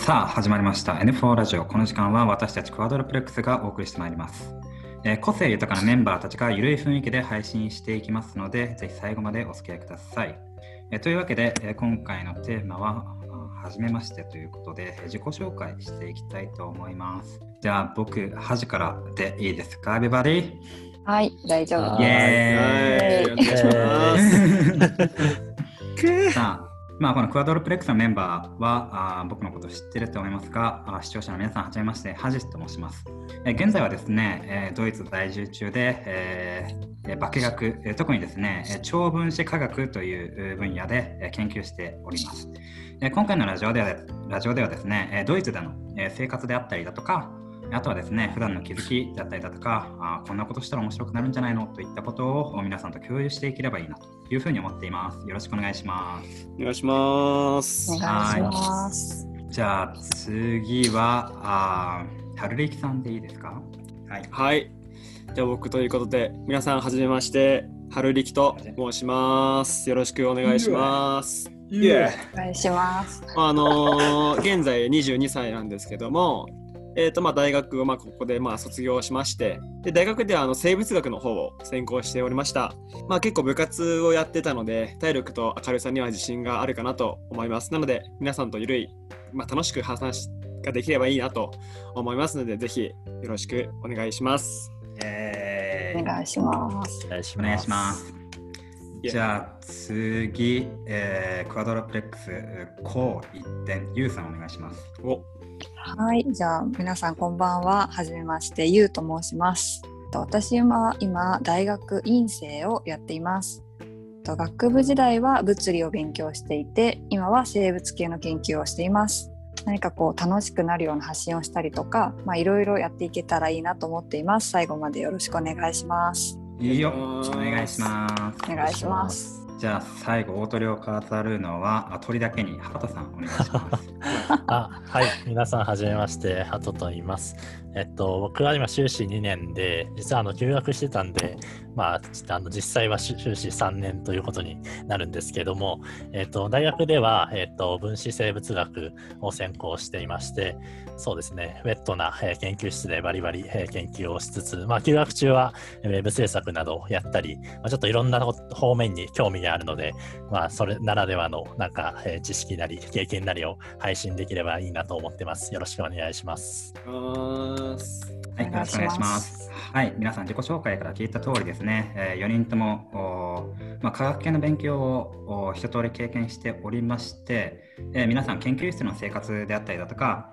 さあ始まりました。N4 ラジオ。この時間は私たちクワドロプレックスがお送りしてまいります、えー個性豊かなメンバーたちがゆるい雰囲気で配信していきますのでぜひ最後までお付き合いください、えーというわけで、えー今回のテーマはあはじめましてということでえー自己紹介していきたいと思います。じゃあ僕端からでいいですか Everybody? はい、大丈夫イでエーイ。はい、お願いします。さあ、まあ、このクワドロプレックスのメンバーはあー僕のこと知ってると思いますが、あ視聴者の皆さん、はじめまして、ハジスと申します。えー現在はですね、えードイツ在住中で、えー化学、特にですね、えー超分子化学という分野で、研究しております。えー今回のラジオではラジオではですね、ドイツでの、生活であったりだとか、あとはですね、普段の気づきだったりだとか、あーこんなことしたら面白くなるんじゃないの？といったことを皆さんと共有していければいいなというふうに思っています。よろしくお願いします。お願いします。お願いします。じゃあ次は、あー春力さんでいいですか？はい。はい。じゃあ僕ということで、皆さんはじめまして、春力と申します。よろしくお願いします。イエーお願いします。あのー現在22歳なんですけども、えーとまあ、大学をまあここでまあ卒業しましてで大学ではあの生物学の方を専攻しておりました、まあ、結構部活をやってたので体力と明るさには自信があるかなと思います。なので皆さんとゆるい、まあ、楽しく話ができればいいなと思いますのでぜひよろしくお願いします。えお願いします。お願いします。じゃあ次、えークワドロプレックス、こう一点、ゆうさんお願いします。おはい、じゃあ皆さんこんばんは。はじめまして、ゆうと申します。と私は今大学院生をやっています。と学部時代は物理を勉強していて、今は生物系の研究をしています。何かこう楽しくなるような発信をしたりとか、まあいろいろやっていけたらいいなと思っています。最後までよろしくお願いします。いいよ、おお願いします。お願いします。じゃあ最後、大鳥を飾るのは、あ鳥だけに、畑さんお願いします。あはい、皆さんはじめまして、ハトと言います。えっと、僕は今、修士2年で、実はあの休学してたんで、まあ、あの実際は修士3年ということになるんですけども、えっと、大学では、えっと、分子生物学を専攻していまして、そうですね、ウェットな、え研究室でバリバリ、え研究をしつつ、まあ、休学中はウェブ制作などをやったり、まあ、ちょっといろんな方面に興味があるので、まあ、それならではのなんか、え知識なり経験なりを配信できればいいなと思ってます。よろしくお願いします。ますはい、よろしくお願いします。はい、皆さん自己紹介から聞いた通りですね、え4人とも、まあ、科学系の勉強を一通り経験しておりまして、えー皆さん研究室の生活であったりだとか、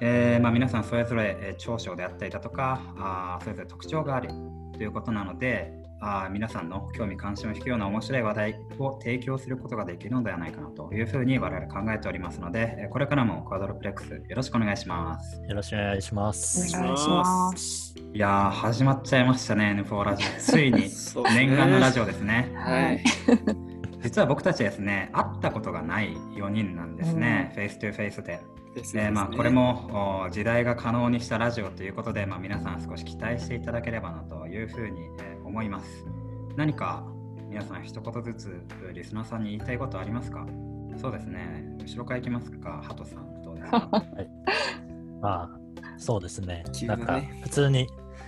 えーまあ、皆さんそれぞれ長所であったりだとかあそれぞれ特徴があるということなのであー皆さんの興味関心を引くような面白い話題を提供することができるのではないかなというふうに我々考えておりますので、えーこれからもクワドロプレックスよろしくお願いします。よろしくお願いします。お願いします。いやー始まっちゃいましたね N4 ラジ。オ ついにそうですね。念願のラジオですね。はい。実は僕たちですね会ったことがない4人なんですね、 face to face でですでまあ、これもお時代が可能にしたラジオということで、まあ、皆さん少し期待していただければなというふうに、えー思います。何か皆さん一言ずつリスナーさんに言いたいことありますか？そうですね。後ろからいきますか、ハトさん。どうですか？ま あ、そうですね。ねなんか、普通に、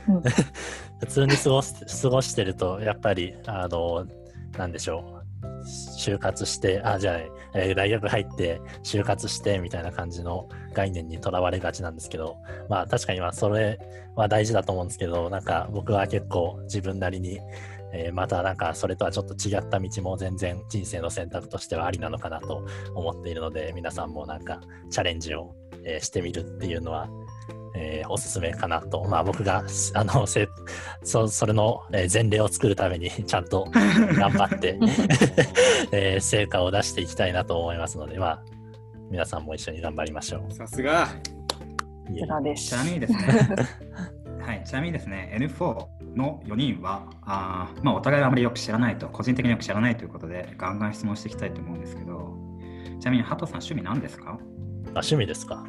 うん 普通に過ごす過ごしてると、やっぱり、あの、なんでしょう。就活して、あ、じゃあ、えー大学入って、就活して、みたいな感じの概念にとらわれがちなんですけど、まあ、確かに、まあ、それは大事だと思うんですけど、なんか、僕は結構自分なりに、えーまたなんかそれとはちょっと違った道も全然人生の選択としてはありなのかなと思っているので皆さんもなんかチャレンジを、えしてみるっていうのは、えーおすすめかなと、まあ、僕があのせそそれの、えー前例を作るために ちゃんと頑張って、えー成果を出していきたいなと思いますので、まあ、皆さんも一緒に頑張りましょう。さすが。ちらです。ちなみにですね、はい、ちなみにですね、N4 の4人は、あーまあ、お互いはあまりよく知らないと、個人的によく知らないということで、ガンガン質問していきたいと思うんですけど、ちなみに、ハトさん、趣味何ですか？あ趣味ですか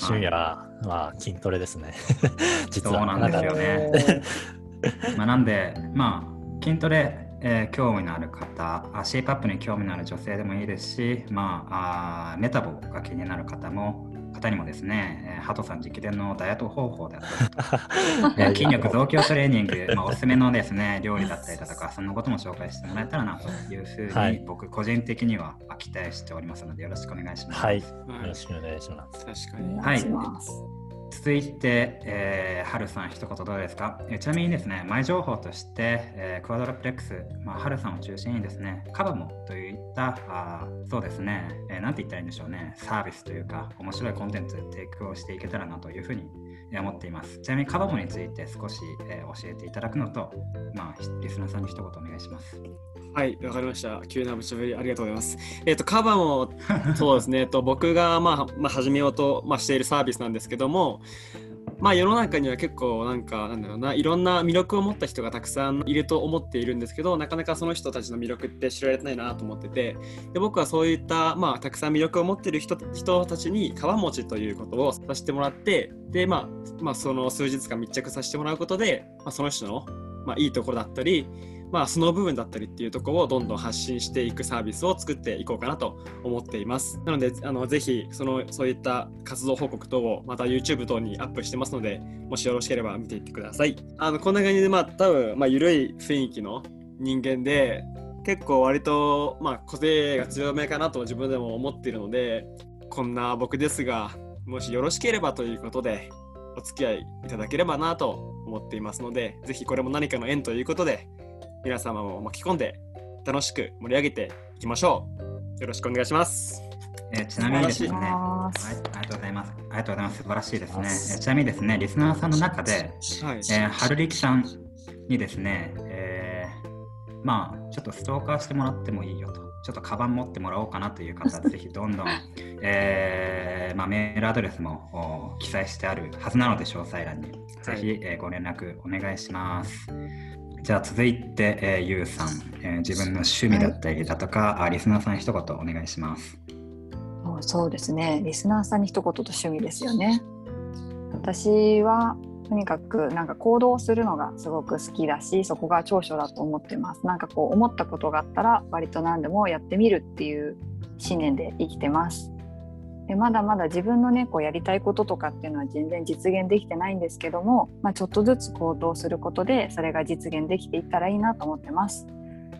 趣味は、まあ、筋トレですね。実は。そうなんですよねまあ、なんで、まあ、筋トレ、えー興味のある方あ、シェイプアップに興味のある女性でもいいですし、まあ、あーメタボが気になる方も、方にもですね、えー、ハトさん直伝のダイエット方法であったり 筋力増強トレーニング、まあ、おすすめのですね、料理だったりだとか、そんなことも紹介してもらえたらなというふうに、はい僕個人的には期待しておりますので、よろしくお願いします。はい。よはいろしくお願いします。確かに。お願いします。続いて、えー、はるさん、一言どうですか、ちなみにですね、前情報として、えークワドラプレックス、まあ、はるさんを中心にですね、カバモといった、あそうですね、えーなんて言ったらいいんでしょうね、サービスというか、面白いコンテンツ提供していけたらなというふうに思っています。ちなみにカバモについて少し、えー教えていただくのと、まあ、リスナーさんに一言お願いします。はい、わかりました。急な無茶ぶりありがとうございます。えっ、と、カバも、そうですね、えっと、僕が、まあ、まあ、始めようと、まあ、しているサービスなんですけども、まあ、世の中には結構、なんか、なんだろうな、いろんな魅力を持った人がたくさんいると思っているんですけど、なかなかその人たちの魅力って知られてないなと思ってて、で僕はそういった、まあ、たくさん魅力を持っている人人たちに、川持ちということをさせてもらって、で、まあ、まあ、その数日間密着させてもらうことで、まあ、その人の、まあ、いいところだったり、まあ、その部分だったりっていうところをどんどん発信していくサービスを作っていこうかなと思っています。なので、あのぜひそのそういった活動報告等をまた YouTube 等にアップしてますので、もしよろしければ見ていってください。あのこんな感じで、まあ、多分、まあ、緩い雰囲気の人間で、結構割と、まあ、個性が強めかなと自分でも思っているので、こんな僕ですが、もしよろしければということで、お付き合いいただければなと思っていますので、ぜひこれも何かの縁ということで、皆様も巻き込んで楽しく盛り上げていきましょう。よろしくお願いします。えーちなみにですね、はい、ありがとうございます。ありがとうございます。素晴らしいですね。えーちなみにですね、リスナーさんの中で、はい。えー、春力さんにですね、えーまあ、ちょっとストーカーしてもらってもいいよと、ちょっとカバン持ってもらおうかなという方、ぜひどんどん、えーまあ、メールアドレスもお記載してあるはずなので、詳細欄に、ぜひ、えーご連絡お願いします。じゃあ続いて、えー、ゆうさん、えー自分の趣味だったりだとか、あリスナーさん一言お願いします。そうそうですね。リスナーさんに一言と趣味ですよね。私はとにかくなんか行動するのがすごく好きだし、そこが長所だと思ってます。なんかこう思ったことがあったら割と何でもやってみるっていう信念で生きてます。でまだまだ自分のねこうやりたいこととかっていうのは全然実現できてないんですけども、まあ、ちょっとずつ行動することでそれが実現できていったらいいなと思ってます。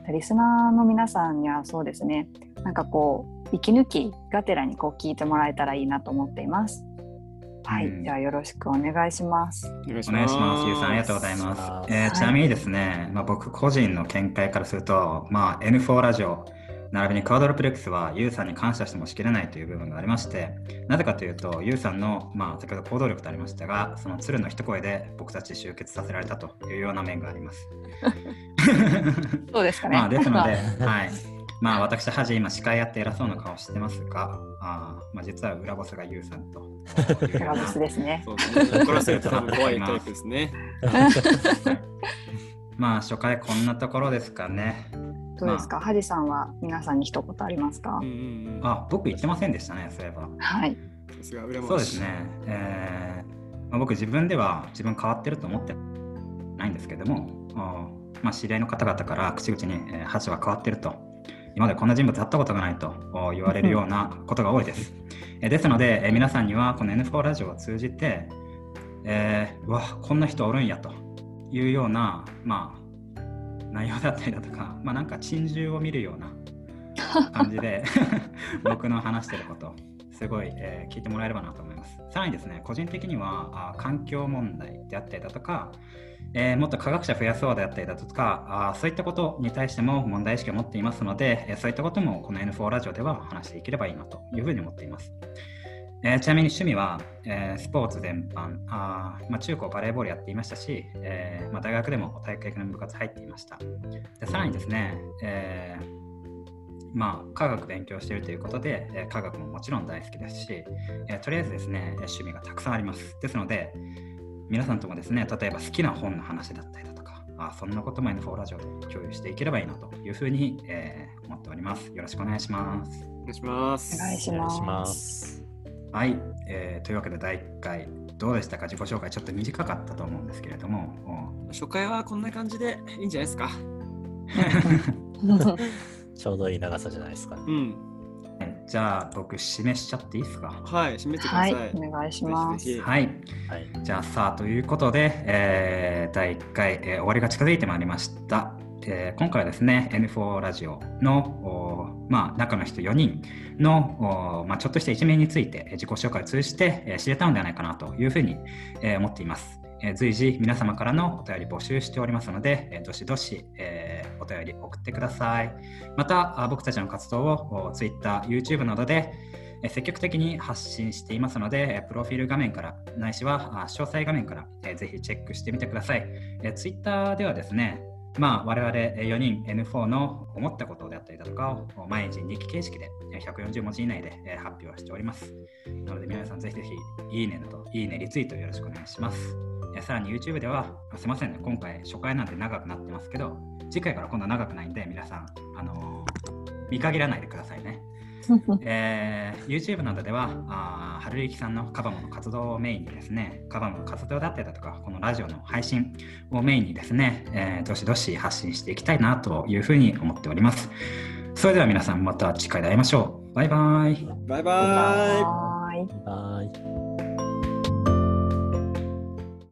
でリスナーの皆さんにはそうですねなんかこう息抜きがてらにこう聞いてもらえたらいいなと思っています。はい、うんじゃあよろしくお願いします。お願いしお願いします。ゆうさん、ありがとうごう。ざいます。はいえーちなみにですね、まあ、僕個人の見解からすると、まあ、N4 ラジオ、並びにクワドロプレックスはユウさんに感謝してもしきれないという部分がありまして、なぜかというと、ユウさんの、まあ、先ほど行動力とありましたが、その鶴の一声で僕たち集結させられたというような面があります。そうですかね。まあ、ですので、はい。まあ、私、はじ今、司会やって偉そうな顔してますが、あーまあ、実は裏ボスがユウさんというようなラブスですね。怒らせると怖いタイプですね。まあ、初回こんなところですかね。どうですか、ハジさんは皆さんに一言ありますか、うんうんうん。あ、僕言ってませんでしたね、そういえば。はい。そうですね。えーまあ、僕自分では自分変わってると思ってないんですけども、あまあ、知り合いの方々から口々に、えー、ハチは変わってると、今までこんな人物会ったことがないとお言われるようなことが多いです。えーですので、えー皆さんにはこの N4 ラジオを通じて、えーうわ、こんな人おるんやというような、まあ、内容だったりだとか、まあ、なんか珍獣を見るような感じで 僕の話してることすごい、えー聞いてもらえればなと思います。さらにですね個人的にはあ環境問題であったりだとか、えーもっと科学者増やそうであったりだとかあそういったことに対しても問題意識を持っていますので、えーそういったこともこの N4 ラジオでは話していければいいなというふうに思っていますえーちなみに趣味は、えースポーツ全般あー、まあ、中高バレーボールやっていましたし、えーまあ、大学でも体育会系の部活入っていましたでさらにですね、えーまあ、科学勉強しているということで、えー科学ももちろん大好きですし、えーとりあえずですね、えー趣味がたくさんあります。ですので、皆さんともですね、例えば好きな本の話だったりだとか、あそんなことも N4 ラジオで共有していければいいなというふうに、えー思っております。よろしくお願いします。お願いします。お願いしお願いしま。ますはい、えーというわけで第1回、どうでしたか？自己紹介、ちょっと短かったと思うんですけれども、お初回はこんな感じでいいんじゃないですか？ちょうどいい長さじゃないですか。うん。えじゃあ僕示しちゃっていいですか？はい、締めてくださ。はいい、お願いします。ぜひぜひはい。はい。じゃあさあということで、えー第1回、えー終わりが近づいてまいりました。えー今回はですね N4 ラジオの、まあ、中の人4人の、まあ、ちょっとした一面について自己紹介を通じて、えー知れたのではないかなというふうに、えー思っています。えー随時皆様からのお便り募集しておりますので、えーどしどし、えーお便り送ってください。また僕たちの活動を Twitter、YouTube などで積極的に発信していますので、プロフィール画面からないしは詳細画面から、ぜひチェックしてみてください。Twitter ではですね、まあ、我々4人 N4 の思ったことであったりだとかを毎日日記形式で140文字以内で発表しております。なので皆さんぜひぜひいいねなどいいねリツイートよろしくお願いします。さらに YouTube ではすいませんね、今回初回なんで長くなってますけど、次回から今度は長くないんで皆さん、あのー見限らないでくださいね。えー YouTube などでは、あー春雪さんのカバモの活動をメインにですね、カバモの活動だったりだとか、このラジオの配信をメインにですね、えーどしどし発信していきたいなというふうに思っております。それでは皆さんまた次回で会いましょう。バイバイ。バイバイ。バイバイはい。